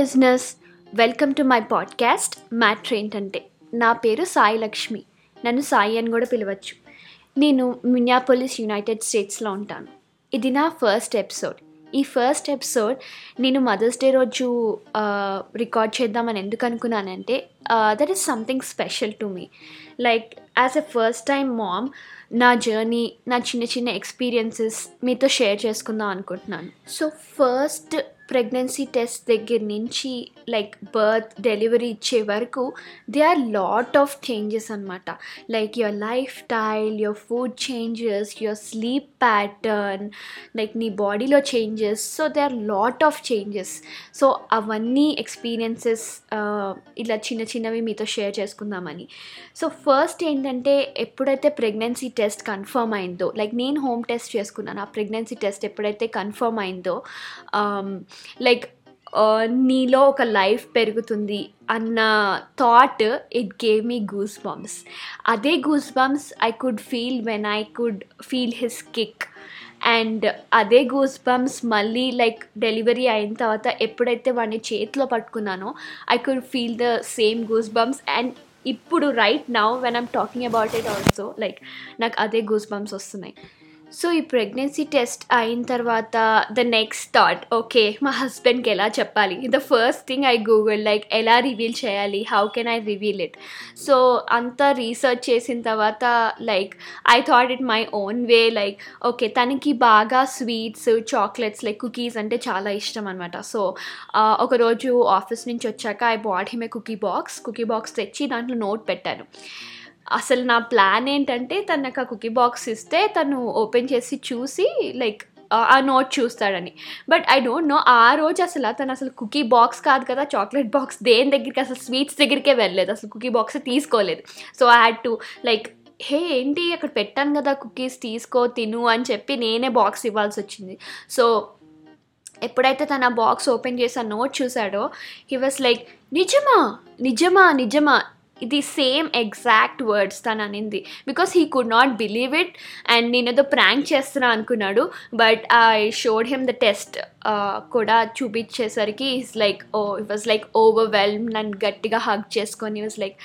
Listeners welcome to my podcast matter ఏంటంటే నా పేరు సాయి లక్ష్మి. నన్ను సాయి అని కూడా పిలవచ్చు. నేను మిన్యాపోలిస్ యునైటెడ్ స్టేట్స్లో ఉంటాను. ఇది నా ఫస్ట్ ఎపిసోడ్. ఈ ఫస్ట్ ఎపిసోడ్ నేను మదర్స్ డే రోజు రికార్డ్ చేద్దామని ఎందుకు అనుకున్నానంటే that is something special to me like as a first time mom నా జర్నీ నా చిన్న చిన్న ఎక్స్పీరియన్సెస్ మీతో షేర్ చేసుకుందాం అనుకుంటున్నాను. సో ఫస్ట్ ప్రెగ్నెన్సీ టెస్ట్ దగ్గర నుంచి లైక్ బర్త్ డెలివరీ ఇచ్చే వరకు they are lot of changes అనమాట like your lifestyle your food changes your sleep pattern like నీ బాడీలో changes so they are lot of changes so అవన్నీ ఎక్స్పీరియన్సెస్ uh, ఇలా చిన్న చిన్నవి మీతో షేర్ చేసుకుందామని. సో ఫస్ట్ ఏంటంటే ఎప్పుడైతే ప్రెగ్నెన్సీ టెస్ట్ కన్ఫర్మ్ అయిందో లైక్ నేను హోమ్ టెస్ట్ చేసుకున్నాను. ఆ ప్రెగ్నెన్సీ టెస్ట్ ఎప్పుడైతే కన్ఫర్మ్ అయిందో um, లైక్ నీలో ఒక లైఫ్ పెరుగుతుంది అన్న thought it gave me goosebumps అదే goosebumps I could feel when I could feel his kick and అదే గూస్ బంప్స్ మళ్ళీ లైక్ డెలివరీ అయిన తర్వాత ఎప్పుడైతే వాడిని చేతిలో పట్టుకున్నానో I could feel the same goosebumps and ఇప్పుడు right now when I'm talking about it also like నాకు అదే గూస్ బంప్స్ వస్తున్నాయి. సో ఈ ప్రెగ్నెన్సీ టెస్ట్ అయిన తర్వాత ద నెక్స్ట్ థాట్ ఓకే మా హస్బెండ్కి ఎలా చెప్పాలి? The first thing I Google like ఎలా రివీల్ చేయాలి? How can I reveal it so అంతా రీసెర్చ్ చేసిన తర్వాత like I thought it my own way like okay తనకి బాగా స్వీట్స్ చాక్లెట్స్ లైక్ కుకీస్ అంటే చాలా ఇష్టం అనమాట సో ఒకరోజు ఆఫీస్ నుంచి వచ్చాక I bought him a cookie box cookie box తెచ్చి దాంట్లో నోట్ పెట్టాను. అసలు నా ప్లాన్ ఏంటంటే తను నాకు ఆ కుకీ బాక్స్ ఇస్తే తను ఓపెన్ చేసి చూసి లైక్ ఆ నోట్ చూస్తాడని. బట్ ఐ డోంట్ నో ఆ రోజు అసలు తను అసలు కుకీ బాక్స్ కాదు కదా చాక్లెట్ బాక్స్ దేని దగ్గరికి అసలు స్వీట్స్ దగ్గరికే వెళ్ళలేదు. అసలు కుకీ బాక్స్ తీసుకోలేదు. So I had to like hey ఏంటి అక్కడ పెట్టాను కదా కుకీస్ తీసుకో తిను అని చెప్పి నేనే బాక్స్ ఇవ్వాల్సి వచ్చింది. సో ఎప్పుడైతే తన బాక్స్ ఓపెన్ చేసి ఆ నోట్ చూసాడో హీ వాస్ లైక్ నిజమా? నిజమా? నిజమా? ఇది సేమ్ ఎగ్జాక్ట్ వర్డ్స్ తను అనింది. Because he could not believe it and నేనేదో ప్రాంక్ చేస్తున్నా అనుకున్నాడు. But I showed him the test కూడా చూపించేసరికి is like oh it was like overwhelm నన్ను గట్టిగా హగ్ చేసుకొని was like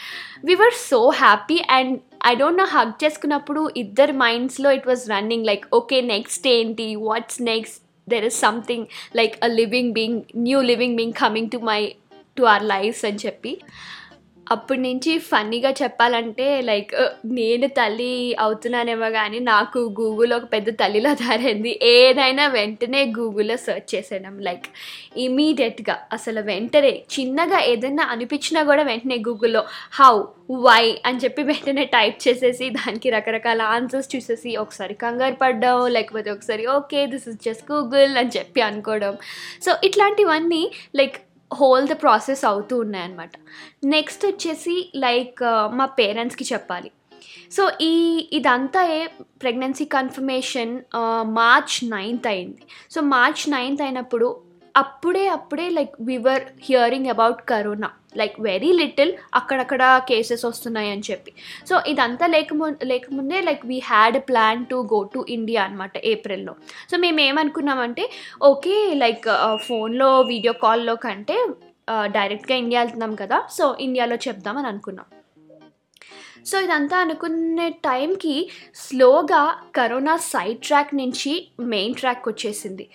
we were so happy and I don't know hug చేసుకున్నప్పుడు ఇద్దరు మైండ్స్లో it was running like okay next ఏంటి? What's next there is something like a living being new living being coming to my to our lives అని చెప్పి. అప్పటి నుంచి ఫన్నీగా చెప్పాలంటే like నేను తల్లి అవుతున్నానేమో కానీ నాకు గూగుల్ ఒక పెద్ద తల్లిలా తయారైంది ఏదైనా వెంటనే గూగుల్లో సెర్చ్ చేసేయడం. లైక్ ఇమీడియట్గా అసలు వెంటనే చిన్నగా ఏదైనా అనిపించినా కూడా వెంటనే గూగుల్లో హౌ వై అని చెప్పి వెంటనే టైప్ చేసేసి దానికి రకరకాల ఆన్సర్స్ చూసేసి ఒకసారి కంగారు పడ్డం లేకపోతే ఒకసారి okay this is just Google అని చెప్పి అనుకోవడం. సో ఇట్లాంటివన్నీ లైక్ హోల్ ద ప్రాసెస్ అవుతూ ఉన్నాయన్నమాట. నెక్స్ట్ వచ్చేసి లైక్ మా పేరెంట్స్కి చెప్పాలి. సో ఈ ఇదంతా ఏ ప్రెగ్నెన్సీ కన్ఫర్మేషన్ మార్చ్ నైన్త్ అయింది. సో మార్చ్ నైన్త్ అయినప్పుడు అప్పుడే అప్పుడే like we were hearing about corona like very little అక్కడక్కడ కేసెస్ వస్తున్నాయి అని చెప్పి. సో ఇదంతా లేకము లేకముందే like we had plan to go to India అనమాట ఏప్రిల్లో. సో మేము ఏమనుకున్నామంటే ఓకే లైక్ ఫోన్లో వీడియో కాల్లో కంటే డైరెక్ట్గా ఇండియా వెళ్తున్నాం కదా సో ఇండియాలో చెప్దామని అనుకున్నాం. సో ఇదంతా అనుకునే టైంకి స్లోగా కరోనా సైడ్ ట్రాక్ నుంచి మెయిన్ ట్రాక్ వచ్చేసింది.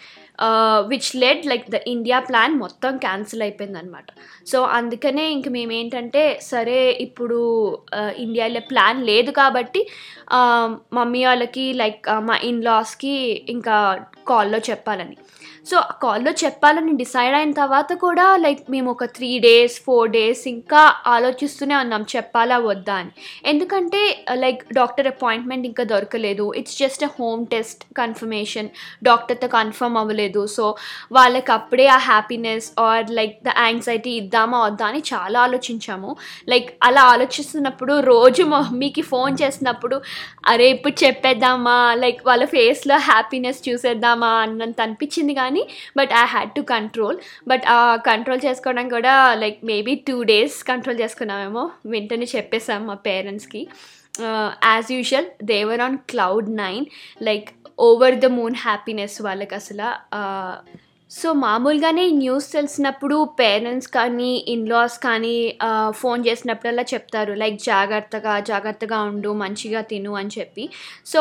Which led like the India plan మొత్తం క్యాన్సిల్ అయిపోయిందనమాట సో అందుకనే ఇంక మేమేంటంటే సరే ఇప్పుడు ఇండియాలో ప్లాన్ లేదు కాబట్టి మమ్మీ వాళ్ళకి లైక్ మా ఇన్లాస్కి ఇంకా కాల్లో చెప్పాలని. సో కాల్లో చెప్పాలని డిసైడ్ అయిన తర్వాత కూడా లైక్ మేము ఒక త్రీ డేస్ ఫోర్ డేస్ ఇంకా ఆలోచిస్తూనే ఉన్నాం చెప్పాలా వద్దా అని. ఎందుకంటే లైక్ డాక్టర్ అపాయింట్మెంట్ ఇంకా దొరకలేదు. It's just home test confirmation డాక్టర్తో కన్ఫర్మ్ అవ్వలేదు. సో వాళ్ళకి అప్పుడే ఆ happiness or like the anxiety ఇద్దామా వద్దా అని చాలా ఆలోచించాము. లైక్ అలా ఆలోచిస్తున్నప్పుడు రోజు మమ్మీకి ఫోన్ చేసినప్పుడు అరే ఇప్పుడు చెప్పేద్దామా? లైక్ వాళ్ళ ఫేస్లో హ్యాపీనెస్ చూసేద్దామా? అన్నంత అనిపించింది కానీ but I had to control but ఆ కంట్రోల్ చేసుకోవడం కూడా like maybe two days control చేసుకున్నామేమో. వెంటనే చెప్పేసాం మా పేరెంట్స్కి. As usual they were on cloud nine like over the moon happiness వాళ్ళకి అసలు సో మామూలుగానే న్యూస్ తెలిసినప్పుడు పేరెంట్స్ కానీ ఇన్లాస్ కానీ ఫోన్ చేసినప్పుడల్లా చెప్తారు. లైక్ జాగ్రత్తగా జాగ్రత్తగా ఉండు మంచిగా తిను అని చెప్పి. సో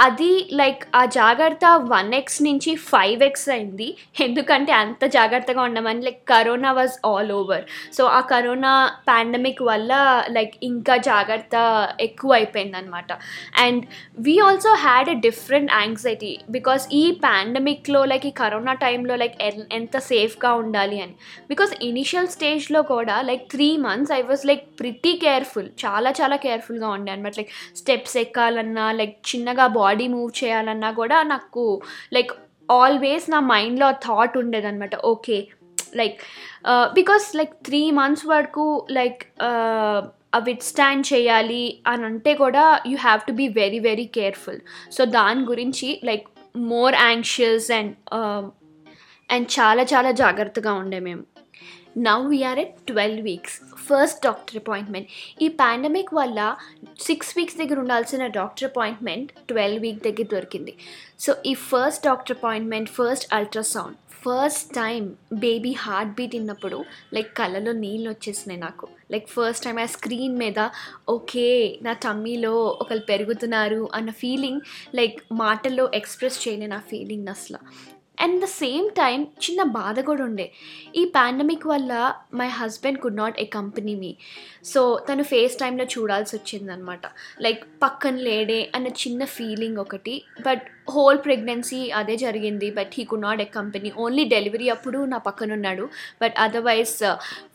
అది లైక్ ఆ జాగ్రత్త వన్ ఎక్స్ నుంచి ఫైవ్ ఎక్స్ అయింది. ఎందుకంటే అంత జాగ్రత్తగా ఉండమని like corona was all over so ఆ కరోనా పాండమిక్ వల్ల లైక్ ఇంకా జాగ్రత్త ఎక్కువ అయిపోయింది అనమాట and we also had a different anxiety because ఈ పాండమిక్లో లైక్ ఈ కరోనా టైంలో లైక్ ఎంత సేఫ్గా ఉండాలి అని. బికాస్ ఇనిషియల్ స్టేజ్లో కూడా like three months I was like pretty careful చాలా చాలా కేర్ఫుల్గా ఉండే అనమాట లైక్ స్టెప్స్ ఎక్కాలన్నా లైక్ చిన్నగా బాడీ మూవ్ చేయాలన్నా కూడా నాకు లైక్ ఆల్వేస్ నా మైండ్లో థాట్ ఉండేదన్నమాట. Okay like because like three months వరకు లైక్ విత్ స్టాండ్ చేయాలి అని అంటే కూడా you have to be very very careful so దాని గురించి like more anxious and and చాలా చాలా జాగ్రత్తగా ఉండే మేము. Now we're at twelve weeks first doctor appointment ఈ పాండమిక్ వల్ల సిక్స్ వీక్స్ దగ్గర ఉండాల్సిన డాక్టర్ అపాయింట్మెంట్ ట్వెల్వ్ వీక్ దగ్గర దొరికింది. సో ఈ first doctor appointment first ultrasound first time baby heart beat విన్నప్పుడు లైక్ కళ్ళలో నీళ్ళు వచ్చేసినాయి నాకు. లైక్ ఫస్ట్ టైం ఆ స్క్రీన్ మీద ఓకే నా టమ్మీలో ఒకరు పెరుగుతున్నారు అన్న ఫీలింగ్ లైక్ మాటల్లో ఎక్స్ప్రెస్ చేయలేని ఆ ఫీలింగ్ అసలు. అండ్ ద సేమ్ టైం చిన్న బాధ కూడా ఉండే. ఈ పాండమిక్ వల్ల my husband could not accompany me so తను ఫేస్ టైంలో చూడాల్సి వచ్చిందనమాట లైక్ పక్కన లేడే అన్న చిన్న ఫీలింగ్ ఒకటి. బట్ హోల్ ప్రెగ్నెన్సీ అదే జరిగింది. But he could not accompany only delivery అప్పుడు నా పక్కన ఉన్నాడు. బట్ అదర్వైజ్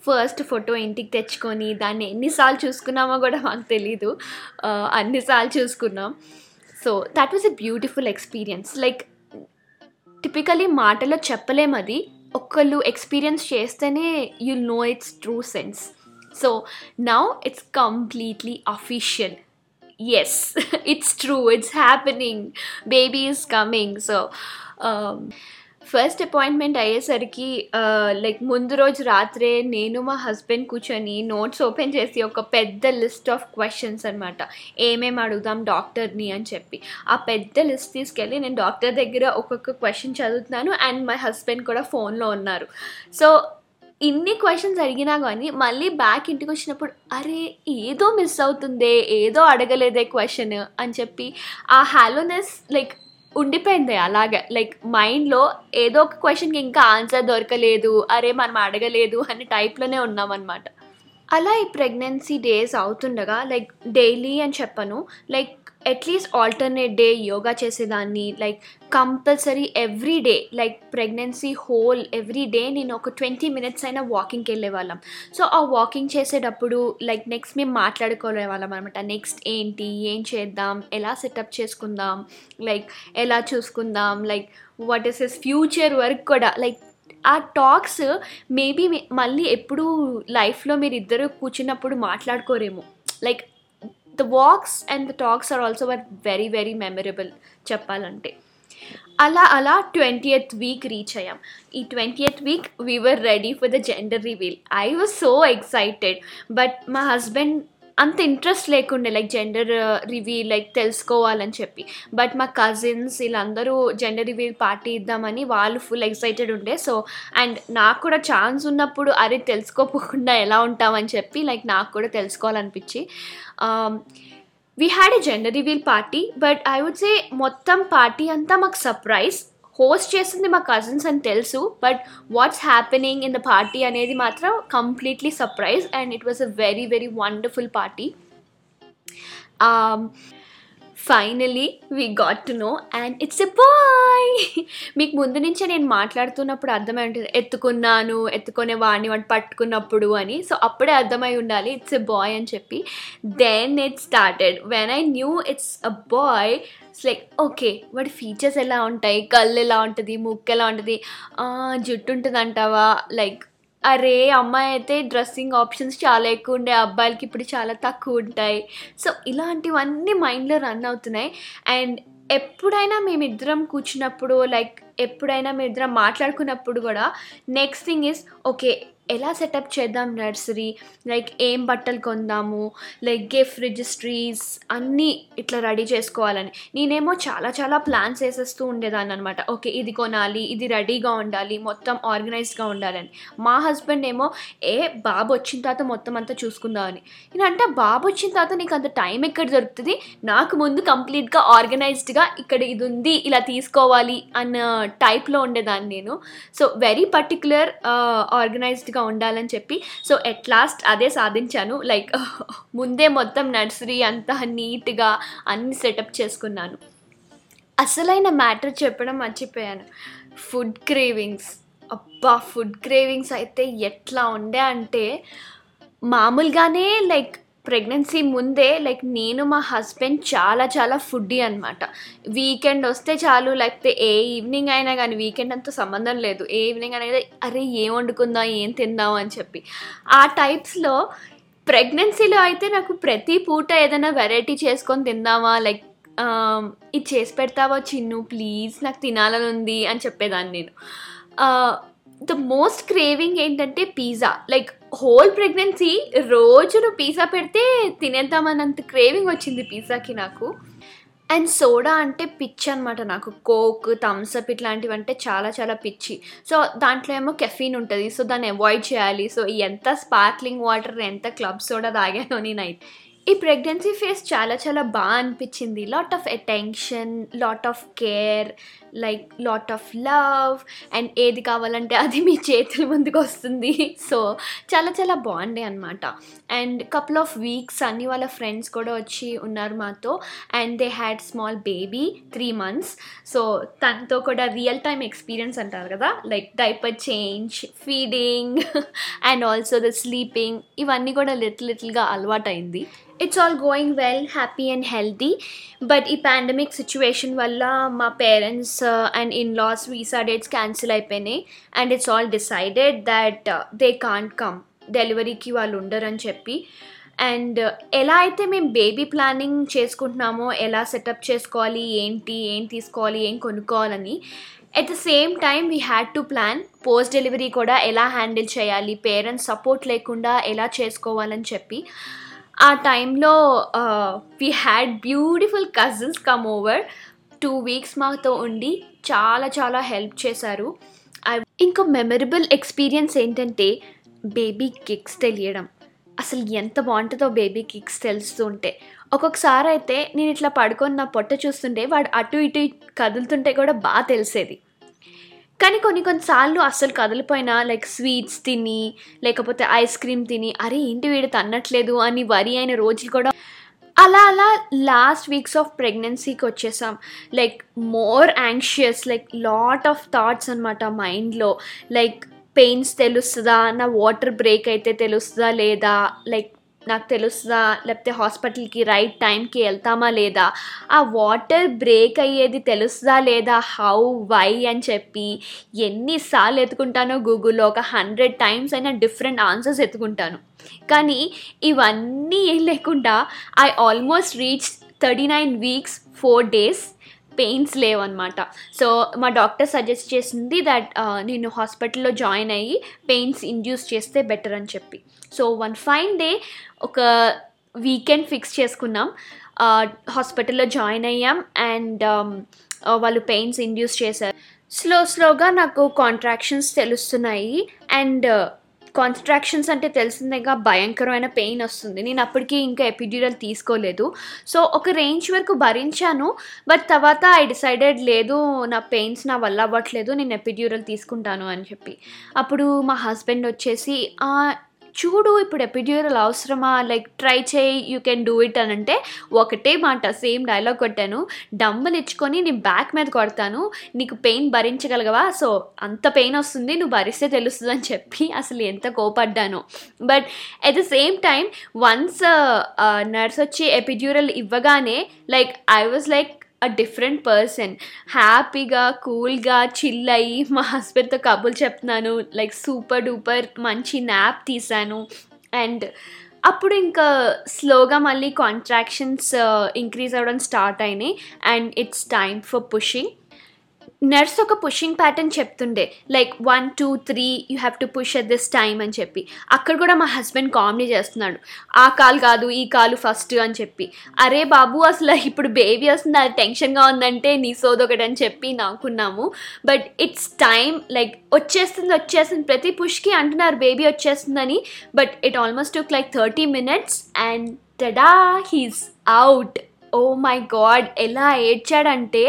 ఫస్ట్ ఫోటో ఇంటికి తెచ్చుకొని దాన్ని ఎన్నిసార్లు చూసుకున్నామో కూడా మాకు తెలీదు. Uh, అన్నిసార్లు చూసుకున్నాం. So that was a beautiful experience like typically మాటలో చెప్పలేము అది. ఒక్కళ్ళు ఎక్స్పీరియన్స్ చేస్తేనే you'll know it's true sense so now it's completely official yes it's true it's happening baby is coming so first appointment అయ్యేసరికి like ముందు రోజు రాత్రే నేను మా హస్బెండ్ కూర్చొని నోట్స్ ఓపెన్ చేసి ఒక పెద్ద లిస్ట్ ఆఫ్ క్వశ్చన్స్ అనమాట ఏమేమి అడుగుదాం డాక్టర్ని అని చెప్పి. ఆ పెద్ద లిస్ట్ తీసుకెళ్ళి నేను డాక్టర్ దగ్గర ఒక్కొక్క క్వశ్చన్ చదువుతున్నాను అండ్ మై హస్బెండ్ కూడా ఫోన్లో ఉన్నారు. సో ఇన్ని క్వశ్చన్స్ అడిగినా కానీ మళ్ళీ బ్యాక్ ఇంటికి వచ్చినప్పుడు అరే ఏదో మిస్ అవుతుందే ఏదో అడగలేదే క్వశ్చన్ అని చెప్పి ఆ హ్యాలోనెస్ లైక్ ఉండిపోయింది అలాగే. లైక్ మైండ్లో ఏదో ఒక క్వశ్చన్కి ఇంకా ఆన్సర్ దొరకలేదు అరే మనం అడగలేదు అనే టైప్లోనే ఉన్నామన్నమాట. అలా ఈ ప్రెగ్నెన్సీ డేస్ అవుతుండగా లైక్ డైలీ అని చెప్పను. Like at least alternate day yoga చేసేదాన్ని. Like compulsory every day like pregnancy whole every day నేను ఒక ట్వంటీ మినిట్స్ అయినా వాకింగ్కి వెళ్ళే వాళ్ళం సో ఆ వాకింగ్ చేసేటప్పుడు లైక్ నెక్స్ట్ మేము మాట్లాడుకోలే వాళ్ళం అనమాట నెక్స్ట్ ఏంటి ఏం చేద్దాం ఎలా సెటప్ చేసుకుందాం లైక్ ఎలా చూసుకుందాం like what is is future work కూడా లైక్ ఆ టాక్స్ మేబీ మళ్ళీ ఎప్పుడు లైఫ్లో మీరు ఇద్దరు కూర్చున్నప్పుడు మాట్లాడుకోరేమో. Like the walks and the talks are also were very very memorable చెప్పాలంటే. అలా అలా ట్వంటీ ఎయిత్ వీక్ రీచ్ అయ్యాం. ఈ twenty eighth week we were ready for the gender reveal I was so excited but మా husband అంత interest లేకుండే like gender reveal like తెలుసుకోవాలని చెప్పి. బట్ మా కజిన్స్ వీళ్ళందరూ జెండర్ రివీల్ పార్టీ ఇద్దామని వాళ్ళు ఫుల్ ఎక్సైటెడ్ ఉండే. సో అండ్ నాకు కూడా ఛాన్స్ ఉన్నప్పుడు అరే తెలుసుకోకుండా ఎలా ఉంటామని చెప్పి లైక్ నాకు కూడా తెలుసుకోవాలనిపించి. We had a gender reveal party but I would say మొత్తం పార్టీ అంతా మాకు సర్ప్రైజ్ హోస్ట్ చేస్తుంది మా కజిన్స్ అని తెలుసు but what's happening in the party అనేది మాత్రం completely surprise and it was a very very wonderful party finally we got to know and it's a boy మీకు ముందు నుంచే నేను మాట్లాడుతున్నప్పుడు అర్థమై ఉంటుంది ఎత్తుకున్నాను ఎత్తుకునే వాడిని వాడిని పట్టుకున్నప్పుడు అని. సో అప్పుడే అర్థమై ఉండాలి ఇట్స్ ఎ బాయ్ అని చెప్పి. Then it started when I knew it's a boy it's like okay వాడి ఫీచర్స్ ఎలా ఉంటాయి? కళ్ళు ఎలా ఉంటుంది? ముక్కు ఎలా ఉంటుంది? జుట్టు ఉంటుంది అంటావా లైక్ అరే అమ్మాయి అయితే డ్రెస్సింగ్ ఆప్షన్స్ చాలా ఎక్కువ ఉండే అబ్బాయిలకి ఇప్పుడు చాలా తక్కువ ఉంటాయి. సో ఇలాంటివన్నీ మైండ్లో రన్ అవుతున్నాయి. అండ్ ఎప్పుడైనా మేమిద్దరం కూర్చున్నప్పుడు లైక్ ఎప్పుడైనా మేమిద్దరం మాట్లాడుకున్నప్పుడు కూడా నెక్స్ట్ థింగ్ ఇస్ ఓకే ఎలా సెటప్ చేద్దాం నర్సరీ? లైక్ ఏం బట్టలు కొందాము? లైక్ గిఫ్ట్ రిజిస్ట్రీస్ అన్నీ ఇట్లా రెడీ చేసుకోవాలని. నేనేమో చాలా చాలా ప్లాన్స్ వేసేస్తూ ఉండేదాన్ని అనమాట ఓకే ఇది కొనాలి ఇది రెడీగా ఉండాలి మొత్తం ఆర్గనైజ్డ్గా ఉండాలని. మా హస్బెండ్ ఏమో ఏ బాబు వచ్చిన తర్వాత మొత్తం అంతా చూసుకుందామని. నేనంటే బాబు వచ్చిన తర్వాత నీకు అంత టైం ఎక్కడ దొరుకుతుంది? నాకు ముందు కంప్లీట్గా ఆర్గనైజ్డ్గా ఇక్కడ ఇది ఉంది ఇలా తీసుకోవాలి అన్న టైప్లో ఉండేదాన్ని నేను. సో వెరీ పర్టికులర్ మంచిగా ఉండాలని చెప్పి సో ఎట్ లాస్ట్ అదే సాధించాను. లైక్ ముందే మొత్తం నర్సరీ అంతా నీట్గా అన్ని సెటప్ చేసుకున్నాను. అసలైన మ్యాటర్ చెప్పడం మర్చిపోయాను. ఫుడ్ క్రేవింగ్స్ అబ్బా ఫుడ్ క్రేవింగ్స్ అయితే ఎట్లా ఉండే అంటే మామూలుగానే లైక్ ప్రెగ్నెన్సీ ముందే లైక్ నేను మా హస్బెండ్ చాలా చాలా ఫుడ్డీ అనమాట వీకెండ్ వస్తే చాలు లేకపోతే ఏ ఈవినింగ్ అయినా కానీ వీకెండ్ అంతా సంబంధం లేదు. ఏ ఈవినింగ్ అనేది అరే ఏం వండుకుందాం ఏం తిందాం అని చెప్పి. ఆ టైప్స్లో ప్రెగ్నెన్సీలో అయితే నాకు ప్రతి పూట ఏదైనా వెరైటీ చేసుకొని తిందామా లైక్ ఇది చేసి పెడతావా చిన్ను? ప్లీజ్ నాకు తినాలని ఉంది అని చెప్పేదాన్ని నేను. ద మోస్ట్ క్రేవింగ్ ఏంటంటే పిజ్జా. లైక్ హోల్ ప్రెగ్నెన్సీ రోజును పిజ్జా పెడితే తినేద్దామన్నంత క్రేవింగ్ వచ్చింది పిజ్జాకి నాకు. అండ్ సోడా అంటే పిచ్చి అనమాట నాకు. కోక్ థమ్స్అప్ ఇట్లాంటివి అంటే చాలా చాలా పిచ్చి. సో దాంట్లో ఏమో కెఫీన్ ఉంటుంది. సో దాన్ని అవాయిడ్ చేయాలి. సో ఎంత స్పార్క్లింగ్ వాటర్ ఎంత క్లబ్ సోడా తాగానో నేనైతే. ఈ ప్రెగ్నెన్సీ ఫేస్ చాలా చాలా బాగా అనిపించింది. Lot of attention lot of care like lot of love and ఏది కావాలంటే అది మీ చేతుల ముందుకు వస్తుంది. సో చాలా చాలా బాగుండే అనమాట అండ్ కపుల్ ఆఫ్ వీక్స్ అన్ని వాళ్ళ ఫ్రెండ్స్ కూడా వచ్చి ఉన్నారు మాతో. And they had small baby three months so తనతో కూడా రియల్ టైమ్ ఎక్స్పీరియన్స్ అంటారు కదా? Like diaper change feeding and also the sleeping ఇవన్నీ కూడా లిటిల్ లిటిల్గా అలవాటైంది. It's all going well happy and healthy but ఈ పాండమిక్ సిచ్యువేషన్ వల్ల మా parents and in laws visa dates cancel అయిపోయినాయి. And it's all decided that they can't come డెలివరీకి వాళ్ళు ఉండరని చెప్పి. అండ్ uh, ఎలా అయితే మేము బేబీ ప్లానింగ్ చేసుకుంటున్నామో ఎలా సెటప్ చేసుకోవాలి ఏంటి ఏం తీసుకోవాలి ఏం కొనుక్కోవాలని. At the same time we had to plan post delivery కూడా ఎలా హ్యాండిల్ చేయాలి పేరెంట్స్ సపోర్ట్ లేకుండా ఎలా చేసుకోవాలని చెప్పి. ఆ టైంలో we had beautiful cousins come over two weeks మాతో ఉండి చాలా చాలా హెల్ప్ చేశారు. ఇంకో మెమరబుల్ ఎక్స్పీరియన్స్ ఏంటంటే బేబీ కిక్స్ తెలియడం. అసలు ఎంత బాగుంటుందో బేబీ కిక్స్ తెలుస్తుంటే. ఒక్కొక్కసారి అయితే నేను ఇట్లా పడుకొని నా పొట్ట చూస్తుంటే వాడు అటు ఇటు కదులుతుంటే కూడా బాగా తెలిసేది. కానీ కొన్ని కొన్నిసార్లు అస్సలు కదిలిపోయినా లైక్ స్వీట్స్ తిని లేకపోతే ఐస్ క్రీమ్ తిని అరే ఏంటి వీడు తన్నట్లేదు? అని వరి అయిన రోజులు కూడా అలా అలా లాస్ట్ వీక్స్ ఆఫ్ ప్రెగ్నెన్సీకి వచ్చేసాం. Like more anxious like lot of thoughts అనమాట మైండ్లో లైక్ పెయిన్స్ తెలుస్తుందా? నా వాటర్ బ్రేక్ అయితే తెలుస్తుందా లేదా? లైక్ నాకు తెలుస్తుందా? లేకపోతే హాస్పిటల్కి రైట్ టైంకి వెళ్తామా లేదా? ఆ వాటర్ బ్రేక్ అయ్యేది తెలుస్తుందా లేదా? హౌ వై అని చెప్పి ఎన్నిసార్లు ఎత్తుకుంటానో గూగుల్లో ఒక హండ్రెడ్ టైమ్స్ అయినా డిఫరెంట్ ఆన్సర్స్ ఎత్తుకుంటాను. కానీ ఇవన్నీ ఏం లేకుండా I almost reach thirty nine weeks four days pains లేవన్నమాట. సో మా డాక్టర్ సజెస్ట్ చేసింది దట్ నేను హాస్పిటల్లో జాయిన్ అయ్యి పెయిన్స్ ఇండ్యూస్ చేస్తే బెటర్ అని చెప్పి. సో వన్ ఫైన్ డే ఒక వీకెండ్ ఫిక్స్ చేసుకున్నాం. హాస్పిటల్లో జాయిన్ అయ్యాం అండ్ వాళ్ళు పెయిన్స్ ఇండ్యూస్ చేశారు. స్లో స్లోగా నాకు కాంట్రాక్షన్స్ తెలుస్తున్నాయి అండ్ కాన్స్ట్రాక్షన్స్ అంటే తెలిసిందేగా భయంకరమైన పెయిన్ వస్తుంది. నేను అప్పటికి ఇంకా ఎపిడ్యూరల్ తీసుకోలేదు. సో ఒక రేంజ్ వరకు భరించాను. బట్ తర్వాత ఐ డిసైడెడ్ లేదు నా పెయిన్స్ నా వల్ల అవ్వట్లేదు నేను ఎపిడ్యూరల్ తీసుకుంటాను అని చెప్పి. అప్పుడు మా హస్బెండ్ వచ్చేసి చూడు ఇప్పుడు ఎపిడ్యూరల్ అవసరమా? లైక్ ట్రై చేయి యూ కెన్ డూ ఇట్ అని అంటే ఒకటే మాట సేమ్ డైలాగ్ కొట్టాను. డంబులు ఇచ్చుకొని నేను బ్యాక్ మీద కొడతాను. నీకు పెయిన్ భరించగలగవా? సో అంత పెయిన్ వస్తుంది నువ్వు భరిస్తే తెలుస్తుంది అని చెప్పి అసలు ఎంత కోపడ్డాను. But at the same time once nurse వచ్చి ఎపిడ్యూరల్ ఇవ్వగానే like I was like a different person హ్యాపీగా కూల్గా చిల్ అయ్యి మా హస్బెండ్తో కబుర్లు చెప్తున్నాను. లైక్ సూపర్ డూపర్ మంచి నాప్ తీసాను అండ్ అప్పుడు ఇంకా స్లోగా మళ్ళీ కాంట్రాక్షన్స్ ఇంక్రీజ్ uh, అవ్వడం స్టార్ట్ అయినాయి. And it's time for pushing nurse ఒక పుషింగ్ ప్యాటర్న్ చెప్తుండే. Like one two three you have to push at this time అని చెప్పి. అక్కడ కూడా మా హస్బెండ్ కామెడీ చేస్తున్నాడు. ఆ కాలు కాదు ఈ కాలు ఫస్ట్ అని చెప్పి. అరే బాబు అసలు ఇప్పుడు బేబీ వస్తుంది? అది టెన్షన్గా ఉందంటే నీ సోదొకటి అని చెప్పి నవ్వుకున్నాము బట్ ఇట్స్ టైం లైక్ వచ్చేస్తుంది వచ్చేస్తుంది. ప్రతి పుష్కి అంటున్నారు బేబీ వచ్చేస్తుందని. But it almost took like thirty minutes and tada he's out oh my god ఎలా ఏడ్చాడంటే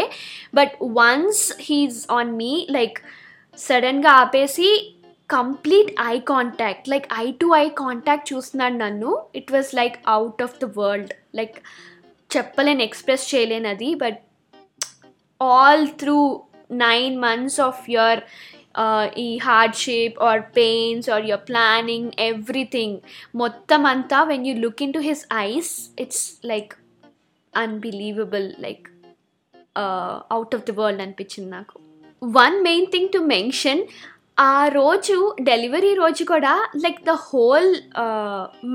but once he's on me like సడన్గా ఆపేసి complete eye contact like eye to eye contact చూస్తున్నాడు నన్ను. It was like out of the world like చెప్పలేను express చేయలేను అది but all through nine months of your ఈ hardship or pains or your planning everything మొత్తం అంతా when you look into his eyes it's like unbelievable like out of the world అనిపించింది నాకు. One main thing to mention ఆ రోజు delivery రోజు కూడా like the whole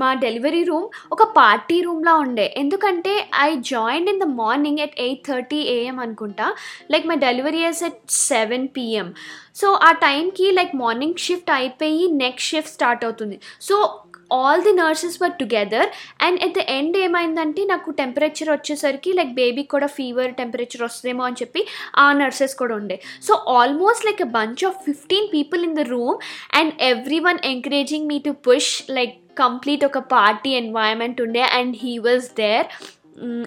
మా డెలివరీ రూమ్ ఒక పార్టీ రూమ్లా ఉండే. ఎందుకంటే I join in the morning at eight thirty AM అనుకుంటా. Like my delivery is at seven PM so ఆ టైంకి లైక్ మార్నింగ్ షిఫ్ట్ అయిపోయి నెక్స్ట్ షిఫ్ట్ స్టార్ట్ అవుతుంది. So all the nurses were together and at the end ఏమైందంటే నాకు temperature వచ్చేసరికి like బేబీకి కూడా ఫీవర్ టెంపరేచర్ వస్తుందేమో అని చెప్పి ఆ నర్సెస్ కూడా ఉండే. So almost like a bunch of fifteen people in the room and every one encouraging me to push like complete ఒక పార్టీ ఎన్వైరన్మెంట్ ఉండే and he was there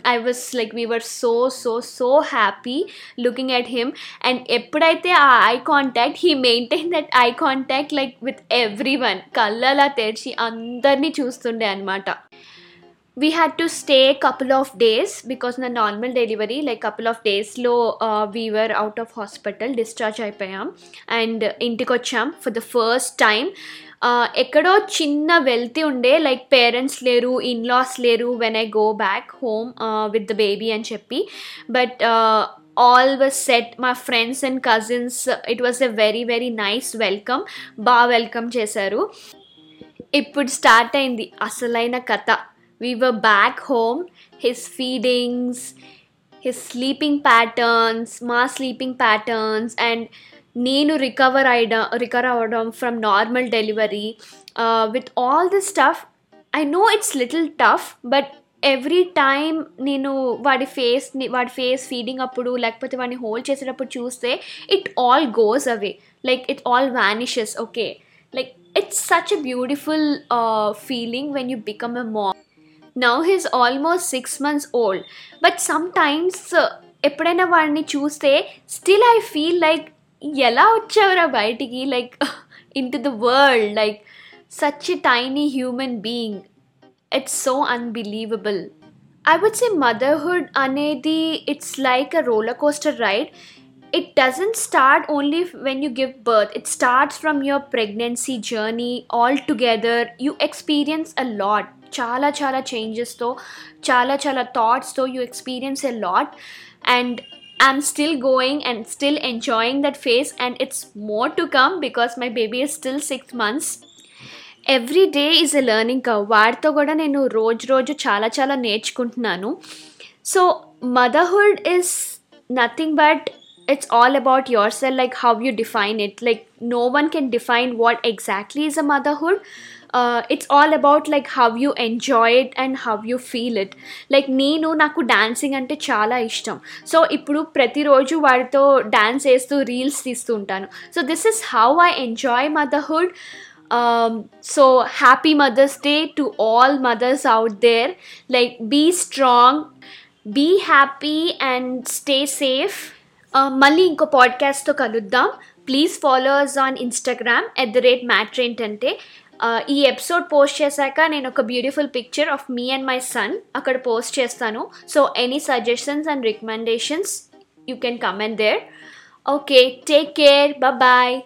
I was like we were so so so happy looking at him and ఎప్పుడైతే ఆ eye contact he maintain that eye contact like with every one కళ్ళలా తెరిచి అందరినీ చూస్తుండే అనమాట we had to stay couple of days because నా normal delivery like couple of డేస్లో we were out of hospital discharge అయిపోయాం. And ఇంటికి వచ్చాం for the first time ఎక్కడో చిన్న వెళ్తీ ఉండే లైక్ పేరెంట్స్ లేరు ఇన్లాస్ లేరు when I go back home with the baby అని చెప్పి. బట్ ఆల్ వాజ్ సెట్ మా friends and cousins it was a very very nice welcome బాగా వెల్కమ్ చేశారు. ఇప్పుడు స్టార్ట్ అయింది అసలైన కథ. We were back home his feedings his sleeping patterns మా స్లీపింగ్ ప్యాటర్న్స్ అండ్ నేను రికవర్ అయ్యడం రికవర్ అవ్వడం from normal delivery with all this stuff I know it's little tough but every time నేను వాడి ఫేస్ని వాడి ఫేస్ ఫీడింగ్ అప్పుడు లేకపోతే వాడిని హోల్డ్ చేసేటప్పుడు చూస్తే it all goes away like it all vanishes okay like it's such a beautiful feeling when you become a mom now he's almost six months old but sometimes ఎప్పుడైనా వాడిని చూస్తే still I feel like ఎలా వచ్చావురా బయటికి like into the world like such a tiny human being it's so unbelievable I would say motherhood అనేది it's like a roller coaster ride it doesn't start only when you give birth it starts from your pregnancy journey altogether you experience a lot చాలా చాలా చేంజెస్తో చాలా చాలా థాట్స్తో you experience a lot and I'm still going and still enjoying that phase and it's more to come because my baby is still six months every day is a learning curve వాడితో కూడా నేను రోజు రోజు చాలా చాలా నేర్చుకుంటున్నాను so motherhood is nothing but it's all about yourself like how you define it like no one can define what exactly is a motherhood Uh, it's all about like how you enjoy it and how you feel it like నేను నాకు dancing అంటే చాలా ఇష్టం so ఇప్పుడు ప్రతిరోజు వాడితో dance వేస్తూ reels తీస్తూ ఉంటాను so this is how I enjoy motherhood um, so happy mother's day to all mothers out there like be strong be happy and stay safe మళ్ళీ ఇంకో పాడ్కాస్ట్తో కలుద్దాం please followers on Instagram at the rate matter ఏంటంటే ఈ episode post చేశాక నేను ఒక beautiful picture of me and my son అక్కడ పోస్ట్ చేస్తాను. So any suggestions and recommendations you can comment there okay take care bye